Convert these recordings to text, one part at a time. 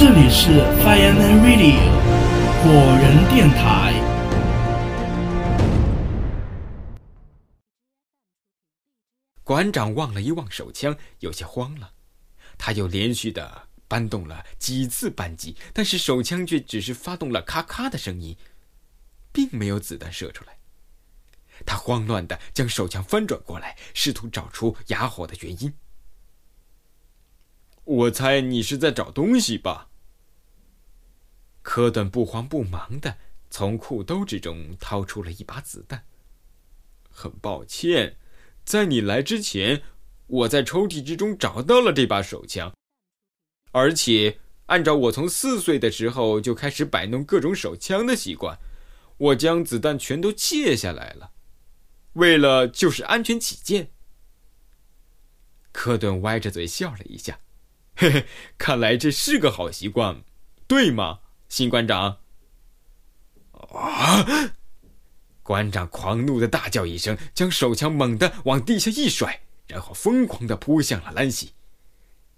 这里是 Fireman Radio 火人电台。馆长望了一望手枪，有些慌了。他又连续的搬动了几次扳机，但是手枪却只是发动了咔咔的声音，并没有子弹射出来。他慌乱的将手枪翻转过来，试图找出哑火的原因。我猜你是在找东西吧？科顿不慌不忙的从裤兜之中掏出了一把子弹。很抱歉，在你来之前，我在抽屉之中找到了这把手枪，而且按照我从四岁的时候就开始摆弄各种手枪的习惯，我将子弹全都卸下来了，为了就是安全起见。科顿歪着嘴笑了一下。嘿嘿，看来这是个好习惯，对吗，新馆长？啊！馆长狂怒的大叫一声，将手枪猛地往地下一甩，然后疯狂的扑向了兰西。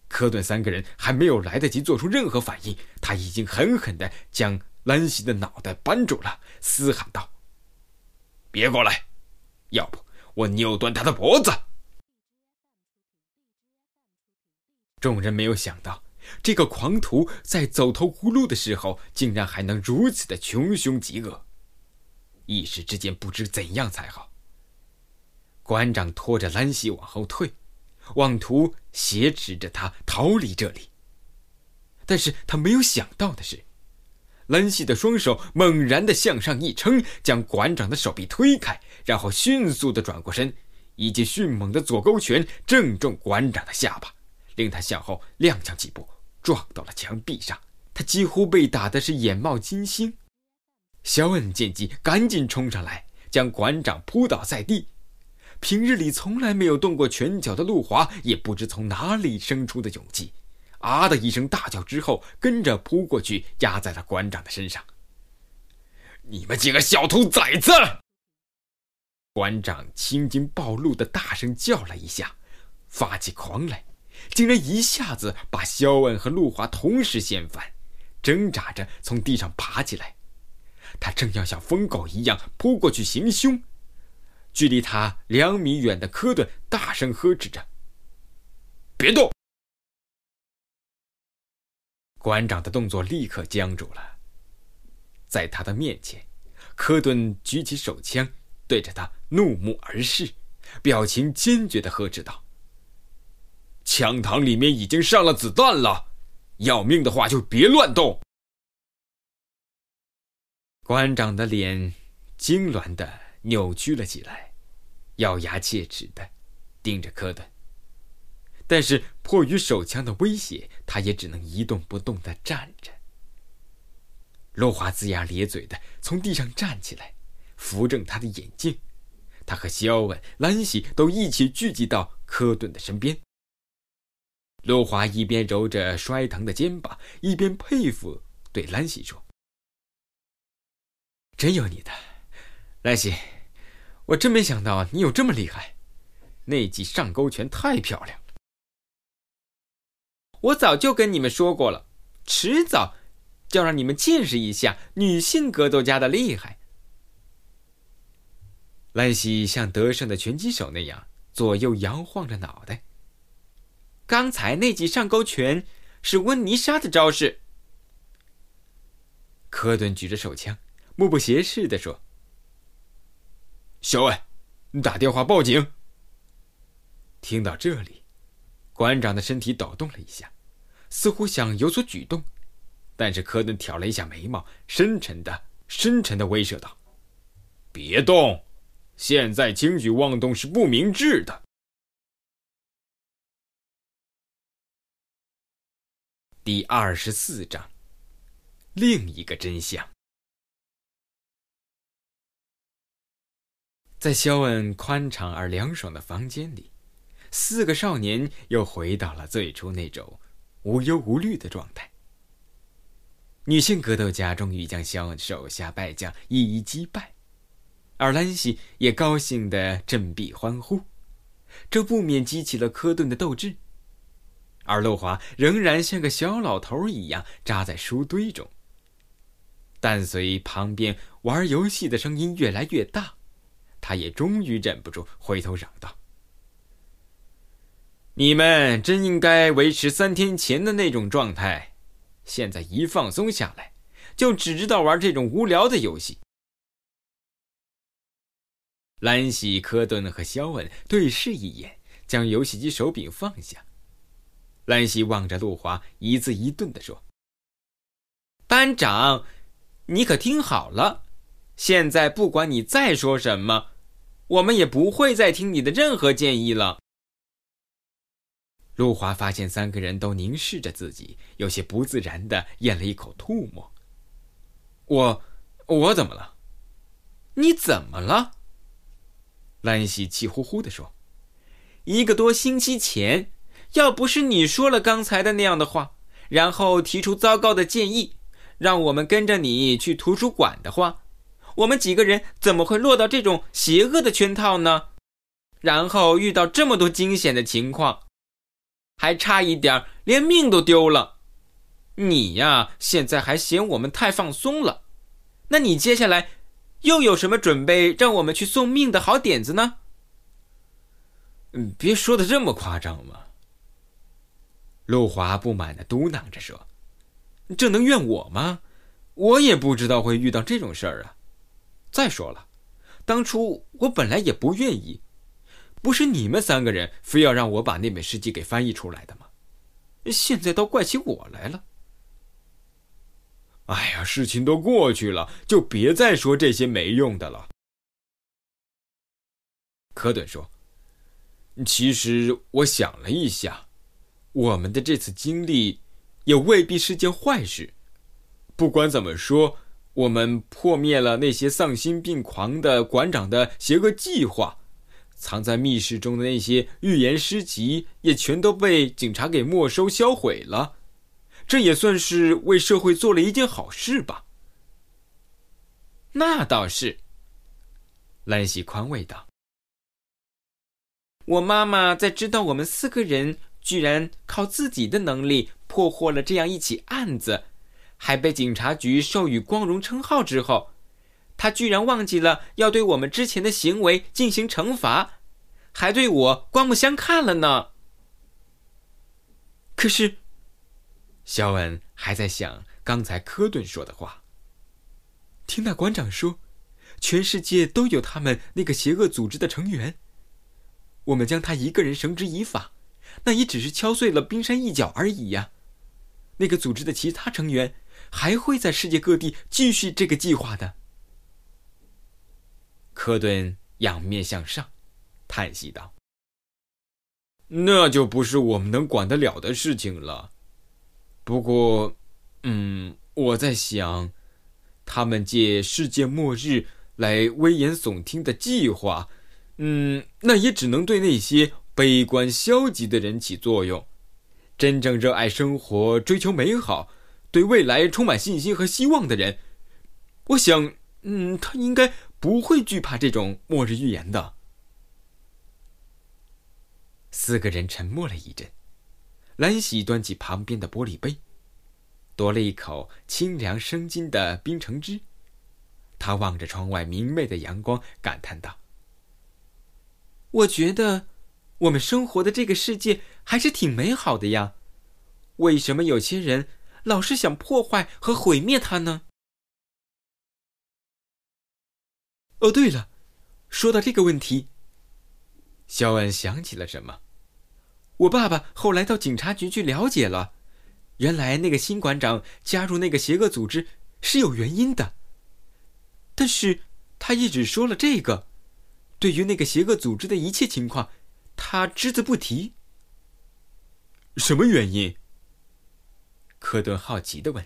科顿三个人还没有来得及做出任何反应，他已经狠狠的将兰西的脑袋扳住了，嘶喊道：“别过来，要不我扭断他的脖子！”众人没有想到，这个狂徒在走投无路的时候，竟然还能如此的穷凶极恶，一时之间不知怎样才好。馆长拖着兰西往后退，妄图挟持着他逃离这里。但是他没有想到的是，兰西的双手猛然的向上一撑，将馆长的手臂推开，然后迅速的转过身，一记迅猛的左勾拳正中馆长的下巴。令他向后踉跄几步，撞到了墙壁上。他几乎被打的是眼冒金星。肖恩见机，赶紧冲上来，将馆长扑倒在地。平日里从来没有动过拳脚的路华，也不知从哪里生出的勇气，啊的一声大叫之后，跟着扑过去，压在了馆长的身上。你们几个小兔崽子！馆长青筋暴露的大声叫了一下，发起狂来。竟然一下子把肖恩和陆华同时掀翻，挣扎着从地上爬起来。他正要像疯狗一样扑过去行凶，距离他两米远的科顿大声呵斥着：“别动！”馆长的动作立刻僵住了。在他的面前，科顿举起手枪，对着他怒目而视，表情坚决的呵斥道。枪膛里面已经上了子弹了，要命的话就别乱动。馆长的脸痉挛的扭曲了起来，咬牙切齿的盯着科顿。但是迫于手枪的威胁，他也只能一动不动的站着。罗华龇牙咧嘴的从地上站起来，扶正他的眼镜。他和肖恩、兰西都一起聚集到科顿的身边。陆华一边揉着摔疼的肩膀，一边佩服对兰西说：“真有你的，兰西，我真没想到你有这么厉害，那记上勾拳太漂亮了。我早就跟你们说过了，迟早就让你们见识一下女性格斗家的厉害。”兰西像得胜的拳击手那样左右摇晃着脑袋。刚才那记上勾拳是温妮莎的招式。科顿举着手枪，目不斜视的说：“小恩，你打电话报警。”听到这里，馆长的身体抖动了一下，似乎想有所举动，但是科顿挑了一下眉毛，深沉的、深沉的威慑道：“别动，现在轻举妄动是不明智的。”第二十四章，另一个真相。在肖恩宽敞而凉爽的房间里，四个少年又回到了最初那种无忧无虑的状态。女性格斗家终于将肖恩手下败将一一击败，而兰西也高兴的振臂欢呼，这不免激起了科顿的斗志。而陆华仍然像个小老头一样扎在书堆中。但随旁边玩游戏的声音越来越大，他也终于忍不住回头嚷道：“你们真应该维持三天前的那种状态，现在一放松下来，就只知道玩这种无聊的游戏。”兰喜、科顿和肖恩对视一眼，将游戏机手柄放下。兰喜望着陆华，一字一顿地说：“班长，你可听好了，现在不管你再说什么，我们也不会再听你的任何建议了。”陆华发现三个人都凝视着自己，有些不自然的咽了一口吐沫。“我，我怎么了？你怎么了？”兰喜气呼呼地说：“一个多星期前，要不是你说了刚才的那样的话，然后提出糟糕的建议，让我们跟着你去图书馆的话，我们几个人怎么会落到这种邪恶的圈套呢？然后遇到这么多惊险的情况，还差一点连命都丢了。你呀，现在还嫌我们太放松了，那你接下来？”又有什么准备让我们去送命的好点子呢？嗯，别说的这么夸张嘛。陆华不满的嘟囔着说：“这能怨我吗？我也不知道会遇到这种事儿啊。再说了，当初我本来也不愿意，不是你们三个人非要让我把那本诗集给翻译出来的吗？现在倒怪起我来了。”哎呀，事情都过去了，就别再说这些没用的了。科顿说：“其实我想了一下，我们的这次经历也未必是件坏事。不管怎么说，我们破灭了那些丧心病狂的馆长的邪恶计划，藏在密室中的那些预言诗集也全都被警察给没收销毁了。”这也算是为社会做了一件好事吧。那倒是。兰西宽慰道：“我妈妈在知道我们四个人居然靠自己的能力破获了这样一起案子，还被警察局授予光荣称号之后，他居然忘记了要对我们之前的行为进行惩罚，还对我刮目相看了呢。可是。”肖恩还在想刚才科顿说的话。听那馆长说，全世界都有他们那个邪恶组织的成员。我们将他一个人绳之以法，那也只是敲碎了冰山一角而已呀。那个组织的其他成员还会在世界各地继续这个计划的。科顿仰面向上，叹息道：“那就不是我们能管得了的事情了。”不过，嗯，我在想，他们借世界末日来危言耸听的计划，嗯，那也只能对那些悲观消极的人起作用。真正热爱生活、追求美好、对未来充满信心和希望的人，我想，嗯，他应该不会惧怕这种末日预言的。四个人沉默了一阵。兰喜端起旁边的玻璃杯，夺了一口清凉生津的冰橙汁。他望着窗外明媚的阳光，感叹道：“我觉得，我们生活的这个世界还是挺美好的呀。为什么有些人老是想破坏和毁灭它呢？”哦，对了，说到这个问题，肖恩想起了什么。我爸爸后来到警察局去了解了，原来那个新馆长加入那个邪恶组织是有原因的。但是他一直说了这个，对于那个邪恶组织的一切情况，他只字不提。什么原因？科顿好奇的问。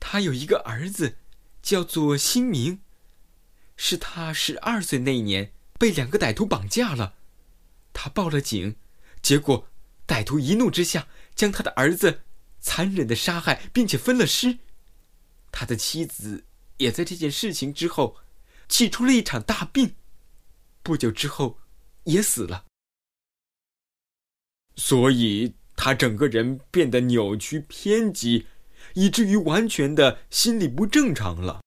他有一个儿子，叫做新明，是他十二岁那一年被两个歹徒绑架了，他报了警。结果，歹徒一怒之下将他的儿子残忍的杀害，并且分了尸。他的妻子也在这件事情之后气出了一场大病，不久之后也死了。所以他整个人变得扭曲偏激，以至于完全的心理不正常了。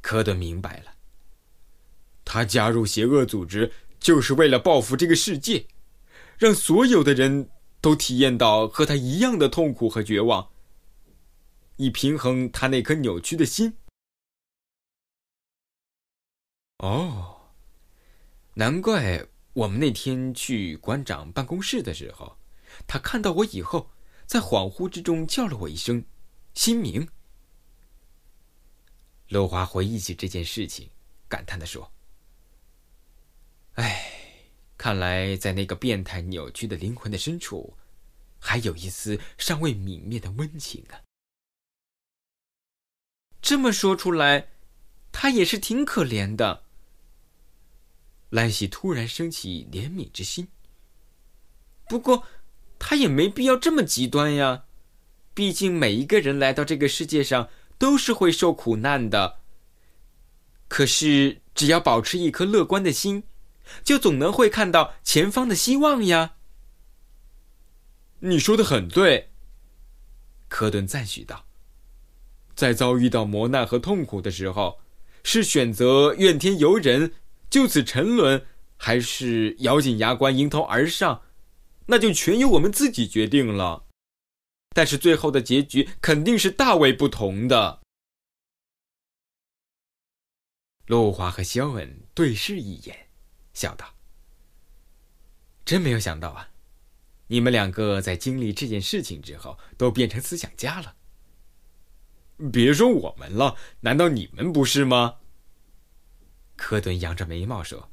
科顿明白了，他加入邪恶组织就是为了报复这个世界，让所有的人都体验到和他一样的痛苦和绝望，以平衡他那颗扭曲的心。哦，难怪。我们那天去馆长办公室的时候，他看到我以后，在恍惚之中叫了我一声“新明”。陆华回忆起这件事情，感叹的说：“哎，看来在那个变态扭曲的灵魂的深处，还有一丝尚未泯灭的温情啊。”这么说出来，他也是挺可怜的。兰西突然升起怜悯之心。不过，他也没必要这么极端呀。毕竟每一个人来到这个世界上都是会受苦难的。可是，只要保持一颗乐观的心，就总能会看到前方的希望呀。你说的很对，科顿赞许道。在遭遇到磨难和痛苦的时候，是选择怨天尤人。就此沉沦，还是咬紧牙关迎头而上，那就全由我们自己决定了。但是最后的结局肯定是大为不同的。陆华和肖恩对视一眼，笑道：“真没有想到啊，你们两个在经历这件事情之后，都变成思想家了。别说我们了，难道你们不是吗？”科顿扬着眉毛说：“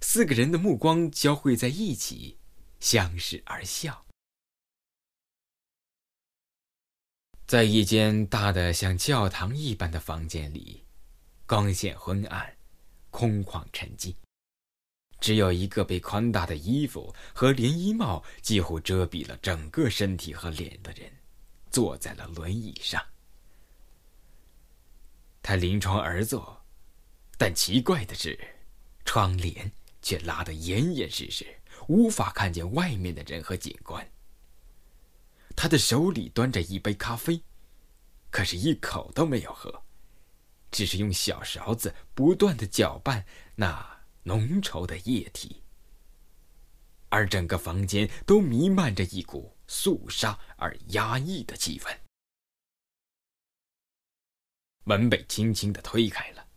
四个人的目光交汇在一起，相视而笑。在一间大的像教堂一般的房间里，光线昏暗，空旷沉寂。只有一个被宽大的衣服和连衣帽几乎遮蔽了整个身体和脸的人，坐在了轮椅上。他临床而坐。”但奇怪的是，窗帘却拉得严严实实，无法看见外面的人和景观。他的手里端着一杯咖啡，可是一口都没有喝，只是用小勺子不断的搅拌那浓稠的液体。而整个房间都弥漫着一股肃杀而压抑的气氛。门被轻轻的推开了。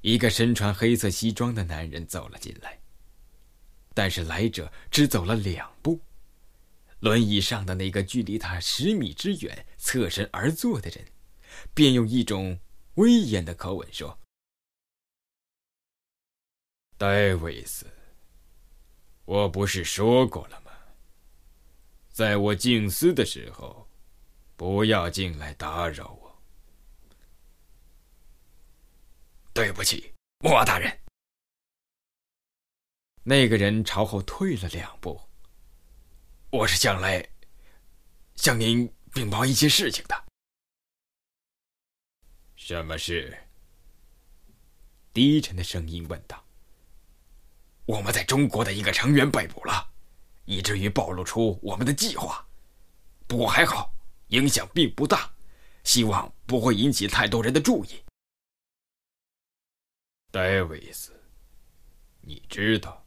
一个身穿黑色西装的男人走了进来，但是来者只走了两步，轮椅上的那个距离他十米之远、侧身而坐的人，便用一种威严的口吻说：“戴维斯，我不是说过了吗？在我静思的时候，不要进来打扰我。”对不起，莫大人。那个人朝后退了两步。我是想来向您禀报一些事情的。什么事？低沉的声音问道。我们在中国的一个成员被捕了，以至于暴露出我们的计划。不过还好，影响并不大，希望不会引起太多人的注意。戴维斯，你知道，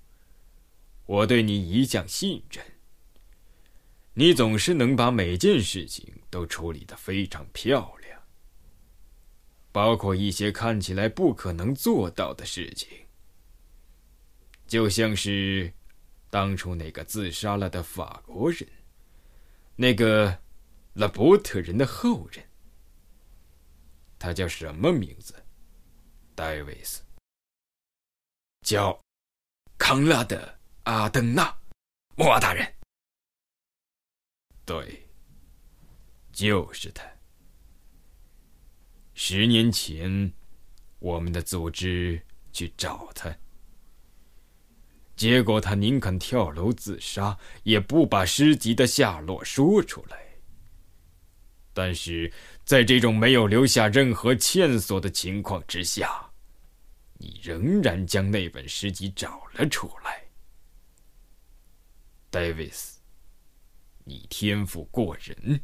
我对你一向信任。你总是能把每件事情都处理得非常漂亮，包括一些看起来不可能做到的事情，就像是当初那个自杀了的法国人，那个拉伯特人的后人。他叫什么名字？戴维斯。叫康拉德·阿登纳，莫大人。对，就是他。十年前，我们的组织去找他，结果他宁肯跳楼自杀，也不把尸集的下落说出来。但是在这种没有留下任何线索的情况之下。你仍然将那本诗集找了出来，戴维斯，你天赋过人，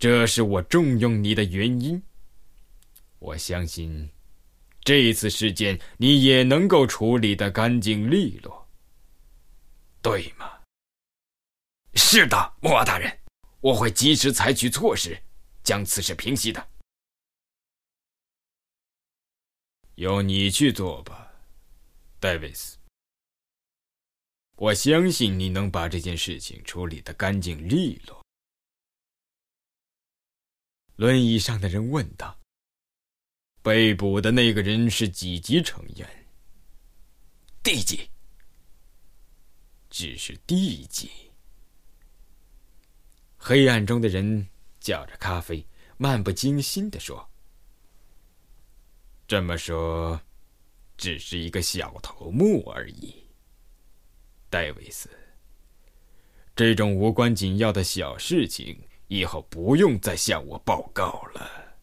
这是我重用你的原因。我相信，这次事件你也能够处理的干净利落，对吗？是的，莫大人，我会及时采取措施，将此事平息的。由你去做吧，戴维斯。我相信你能把这件事情处理的干净利落。轮椅上的人问道：“被捕的那个人是几级成员？”“地级。”“只是地级。”黑暗中的人嚼着咖啡，漫不经心地说：“这么说，只是一个小头目而已。”戴维斯，这种无关紧要的小事情，以后不用再向我报告了。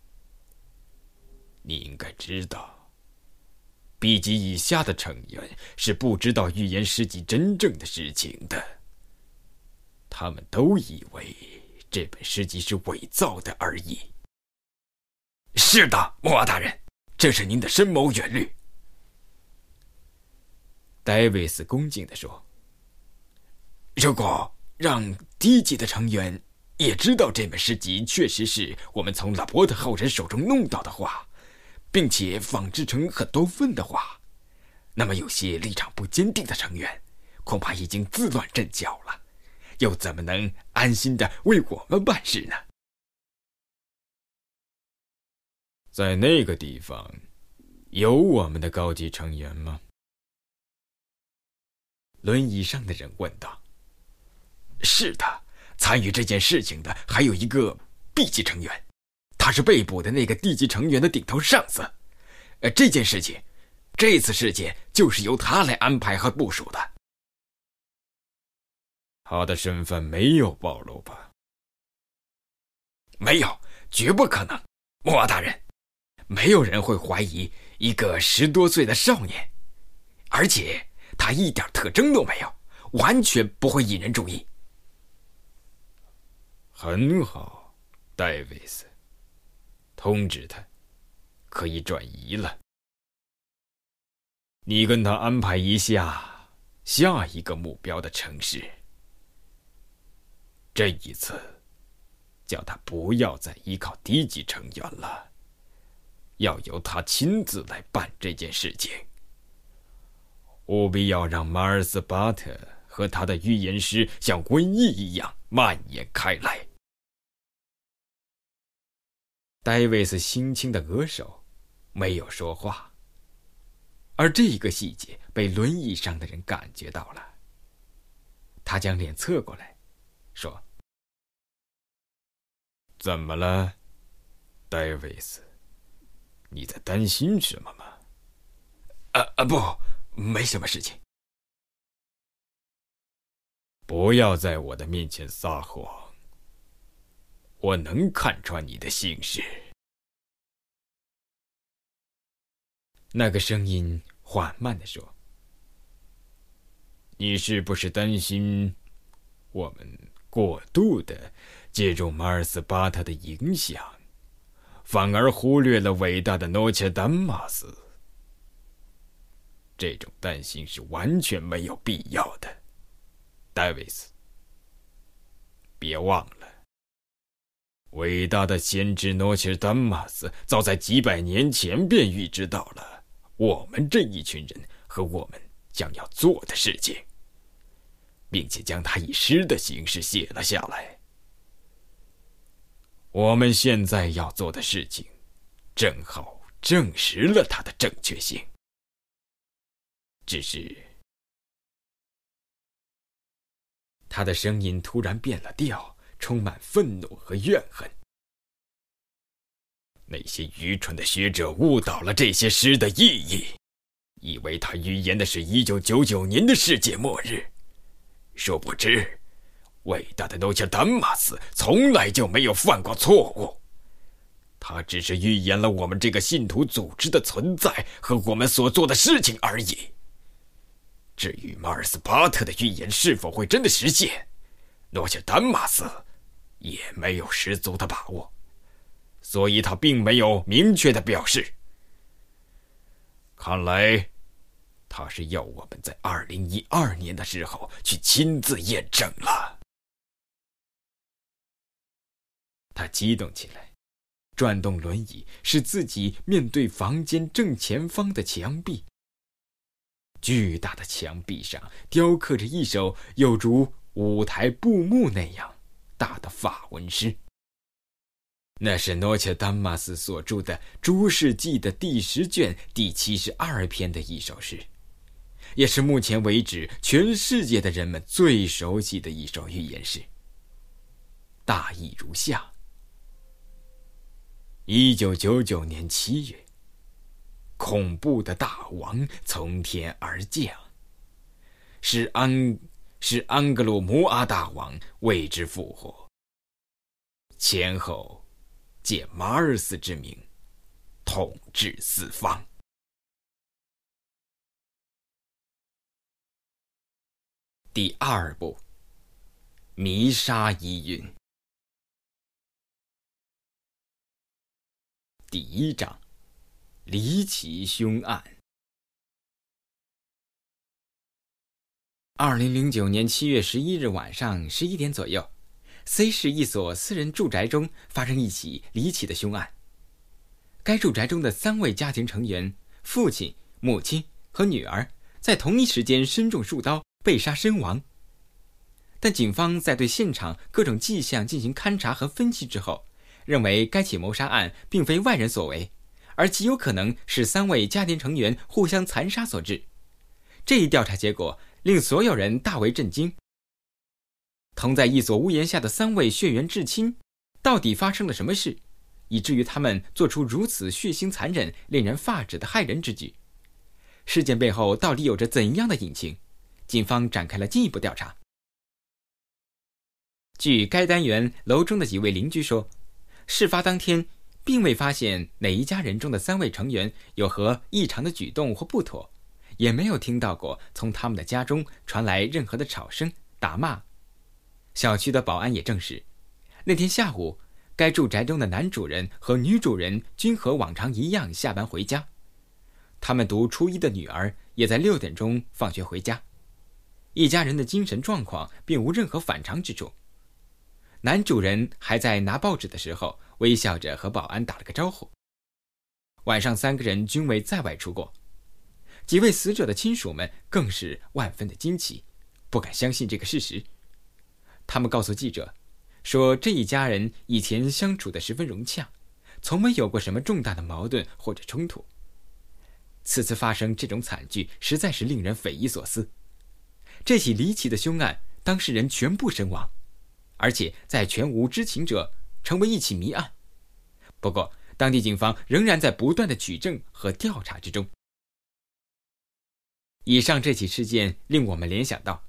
你应该知道，B 级以下的成员是不知道预言诗集真正的事情的。他们都以为这本诗集是伪造的而已。是的，莫大人，这是您的深谋远虑。戴维斯恭敬地说。如果让低级的成员也知道这本诗集确实是我们从拉波特后人手中弄到的话，并且仿制成很多份的话，那么有些立场不坚定的成员恐怕已经自乱阵脚了，又怎么能安心的为我们办事呢？在那个地方，有我们的高级成员吗？轮椅上的人问道。是的，参与这件事情的还有一个 B 级成员，他是被捕的那个 D 级成员的顶头上司。呃，这件事情，这次事件就是由他来安排和部署的。他的身份没有暴露吧？没有，绝不可能。莫大人，没有人会怀疑一个十多岁的少年，而且他一点特征都没有，完全不会引人注意。很好，戴维斯，通知他，可以转移了。你跟他安排一下下一个目标的城市。这一次，叫他不要再依靠低级成员了，要由他亲自来办这件事情。务必要让马尔斯巴特和他的预言师像瘟疫一样。蔓延开来。戴维斯轻轻的额首，没有说话。而这个细节被轮椅上的人感觉到了。他将脸侧过来，说：“怎么了，戴维斯？你在担心什么吗？”“啊啊，不，没什么事情。”不要在我的面前撒谎，我能看穿你的心事。那个声音缓慢的说：“你是不是担心我们过度的借助马尔斯巴特的影响，反而忽略了伟大的诺切丹马斯？这种担心是完全没有必要的。”戴维斯，别忘了，伟大的先知诺切丹马斯早在几百年前便预知到了我们这一群人和我们将要做的事情，并且将它以诗的形式写了下来。我们现在要做的事情，正好证实了它的正确性。只是。他的声音突然变了调，充满愤怒和怨恨。那些愚蠢的学者误导了这些诗的意义，以为他预言的是一九九九年的世界末日。殊不知，伟大的诺切丹马斯从来就没有犯过错误，他只是预言了我们这个信徒组织的存在和我们所做的事情而已。至于马尔斯巴特的预言是否会真的实现，诺切丹马斯也没有十足的把握，所以他并没有明确的表示。看来，他是要我们在二零一二年的时候去亲自验证了。他激动起来，转动轮椅，使自己面对房间正前方的墙壁。巨大的墙壁上雕刻着一首有如舞台布幕那样大的法文诗。那是诺切丹马斯所著的《诸世纪》的第十卷第七十二篇的一首诗，也是目前为止全世界的人们最熟悉的一首寓言诗。大意如下：一九九九年七月，恐怖的大王从天而降，使安使安格鲁摩阿大王为之复活。前后。借马尔斯之名，统治四方。第二部，弥沙疑云。第一章，离奇凶案。二零零九年七月十一日晚上十一点左右。C 市一所私人住宅中发生一起离奇的凶案。该住宅中的三位家庭成员——父亲、母亲和女儿，在同一时间身中数刀，被杀身亡。但警方在对现场各种迹象进行勘查和分析之后，认为该起谋杀案并非外人所为，而极有可能是三位家庭成员互相残杀所致。这一调查结果令所有人大为震惊。同在一所屋檐下的三位血缘至亲，到底发生了什么事，以至于他们做出如此血腥、残忍、令人发指的害人之举？事件背后到底有着怎样的隐情？警方展开了进一步调查。据该单元楼中的几位邻居说，事发当天并未发现哪一家人中的三位成员有何异常的举动或不妥，也没有听到过从他们的家中传来任何的吵声、打骂。小区的保安也证实，那天下午，该住宅中的男主人和女主人均和往常一样下班回家。他们读初一的女儿也在六点钟放学回家。一家人的精神状况并无任何反常之处。男主人还在拿报纸的时候，微笑着和保安打了个招呼。晚上，三个人均未在外出过。几位死者的亲属们更是万分的惊奇，不敢相信这个事实。他们告诉记者，说这一家人以前相处的十分融洽，从没有过什么重大的矛盾或者冲突。此次发生这种惨剧，实在是令人匪夷所思。这起离奇的凶案，当事人全部身亡，而且在全无知情者，成为一起谜案。不过，当地警方仍然在不断的取证和调查之中。以上这起事件令我们联想到，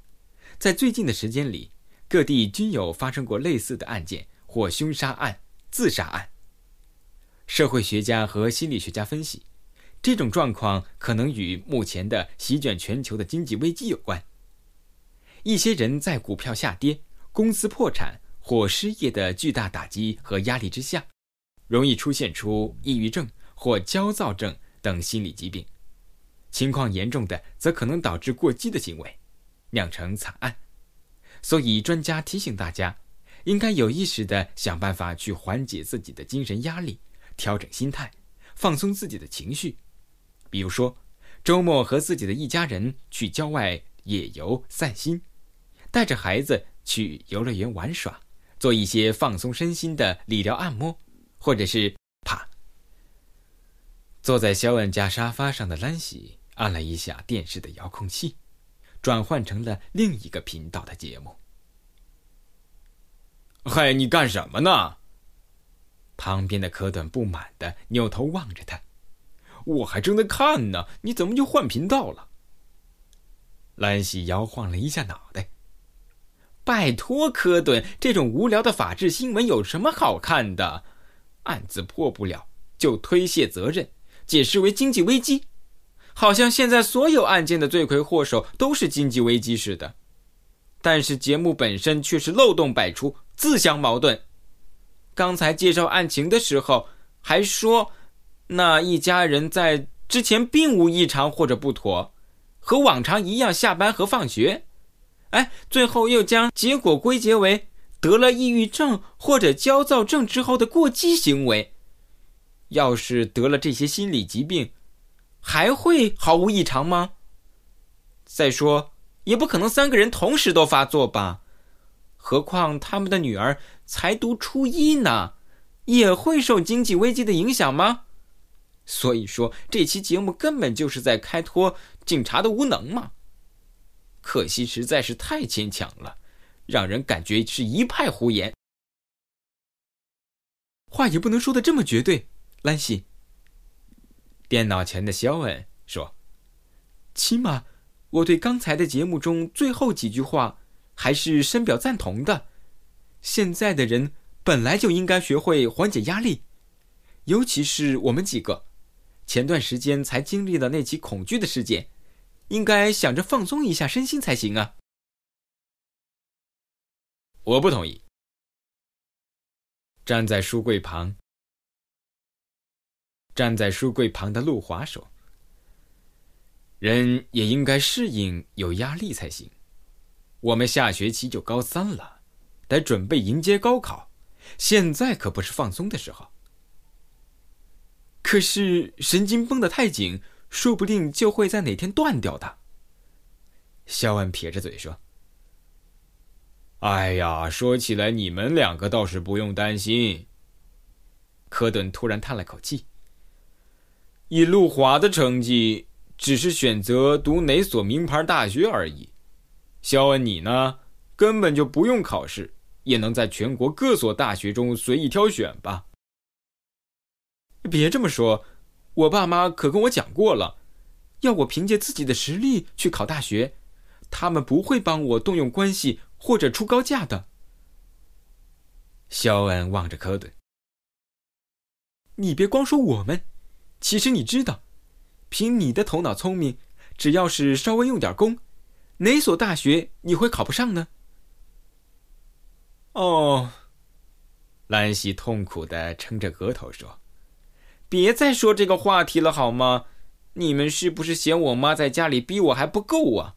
在最近的时间里。各地均有发生过类似的案件或凶杀案、自杀案。社会学家和心理学家分析，这种状况可能与目前的席卷全球的经济危机有关。一些人在股票下跌、公司破产或失业的巨大打击和压力之下，容易出现出抑郁症或焦躁症等心理疾病。情况严重的，则可能导致过激的行为，酿成惨案。所以，专家提醒大家，应该有意识地想办法去缓解自己的精神压力，调整心态，放松自己的情绪。比如说，周末和自己的一家人去郊外野游散心，带着孩子去游乐园玩耍，做一些放松身心的理疗按摩，或者是啪。坐在肖恩家沙发上的兰喜按了一下电视的遥控器。转换成了另一个频道的节目。嗨，你干什么呢？旁边的科顿不满的扭头望着他。我还正在看呢，你怎么就换频道了？兰西摇晃了一下脑袋。拜托，科顿，这种无聊的法制新闻有什么好看的？案子破不了就推卸责任，解释为经济危机。好像现在所有案件的罪魁祸首都是经济危机似的。但是节目本身却是漏洞百出，自相矛盾。刚才介绍案情的时候还说，那一家人在之前并无异常或者不妥，和往常一样下班和放学。哎，最后又将结果归结为得了抑郁症或者焦躁症之后的过激行为。要是得了这些心理疾病，还会毫无异常吗？再说，也不可能三个人同时都发作吧？何况他们的女儿才读初一呢，也会受经济危机的影响吗？所以说，这期节目根本就是在开脱警察的无能嘛。可惜实在是太牵强了，让人感觉是一派胡言。话也不能说的这么绝对，兰西。电脑前的肖恩说：“起码我对刚才的节目中最后几句话还是深表赞同的。现在的人本来就应该学会缓解压力，尤其是我们几个，前段时间才经历了那起恐惧的事件。”应该想着放松一下身心才行啊！我不同意。站在书柜旁，站在书柜旁的陆华说：“人也应该适应有压力才行。我们下学期就高三了，得准备迎接高考，现在可不是放松的时候。可是神经绷得太紧。”说不定就会在哪天断掉的。肖恩撇着嘴说：“哎呀，说起来你们两个倒是不用担心。”科顿突然叹了口气：“以路华的成绩，只是选择读哪所名牌大学而已。肖恩，你呢，根本就不用考试，也能在全国各所大学中随意挑选吧？”别这么说。我爸妈可跟我讲过了，要我凭借自己的实力去考大学，他们不会帮我动用关系或者出高价的。肖恩望着科顿：“你别光说我们，其实你知道，凭你的头脑聪明，只要是稍微用点功，哪所大学你会考不上呢？”哦，兰西痛苦的撑着额头说。别再说这个话题了好吗？你们是不是嫌我妈在家里逼我还不够啊？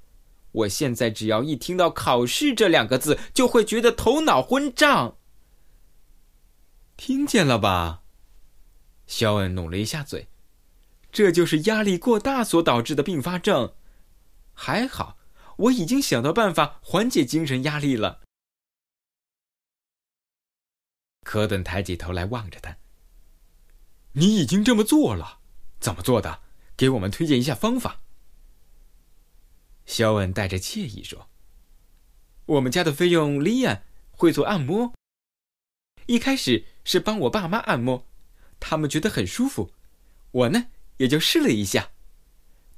我现在只要一听到考试这两个字，就会觉得头脑昏胀。听见了吧？肖恩努了一下嘴，这就是压力过大所导致的并发症。还好，我已经想到办法缓解精神压力了。科顿抬起头来望着他。你已经这么做了，怎么做的？给我们推荐一下方法。肖恩带着惬意说：“我们家的费用，莉安会做按摩。一开始是帮我爸妈按摩，他们觉得很舒服，我呢也就试了一下。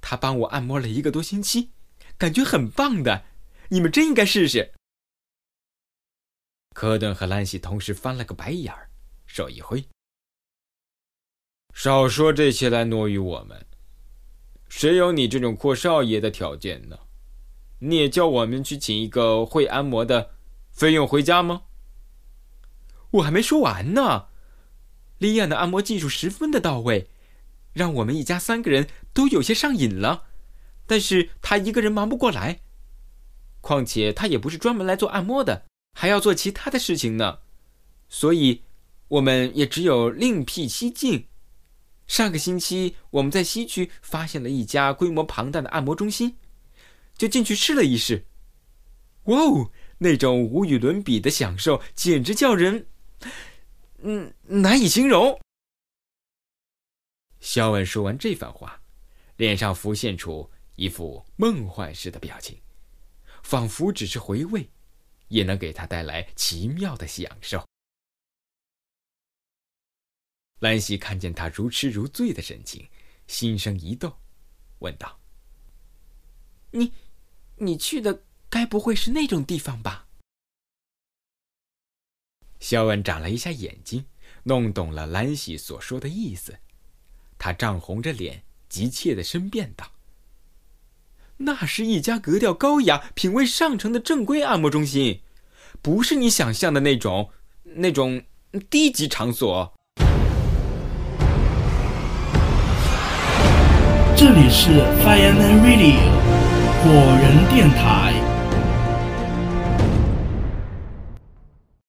他帮我按摩了一个多星期，感觉很棒的。你们真应该试试。”科顿和兰西同时翻了个白眼儿，手一挥。少说这些来挪于我们，谁有你这种阔少爷的条件呢？你也叫我们去请一个会按摩的，费用回家吗？我还没说完呢。莉亚的按摩技术十分的到位，让我们一家三个人都有些上瘾了。但是他一个人忙不过来，况且他也不是专门来做按摩的，还要做其他的事情呢。所以，我们也只有另辟蹊径。上个星期，我们在西区发现了一家规模庞大的按摩中心，就进去试了一试。哇哦，那种无与伦比的享受，简直叫人……嗯，难以形容。肖恩说完这番话，脸上浮现出一副梦幻式的表情，仿佛只是回味，也能给他带来奇妙的享受。兰溪看见他如痴如醉的神情，心生一动，问道。你你去的该不会是那种地方吧？肖恩眨了一下眼睛，弄懂了兰溪所说的意思。他涨红着脸，急切的申辩道。那是一家格调高雅、品味上乘的正规按摩中心，不是你想象的那种那种低级场所。这里是 Fireman Radio 果仁电台。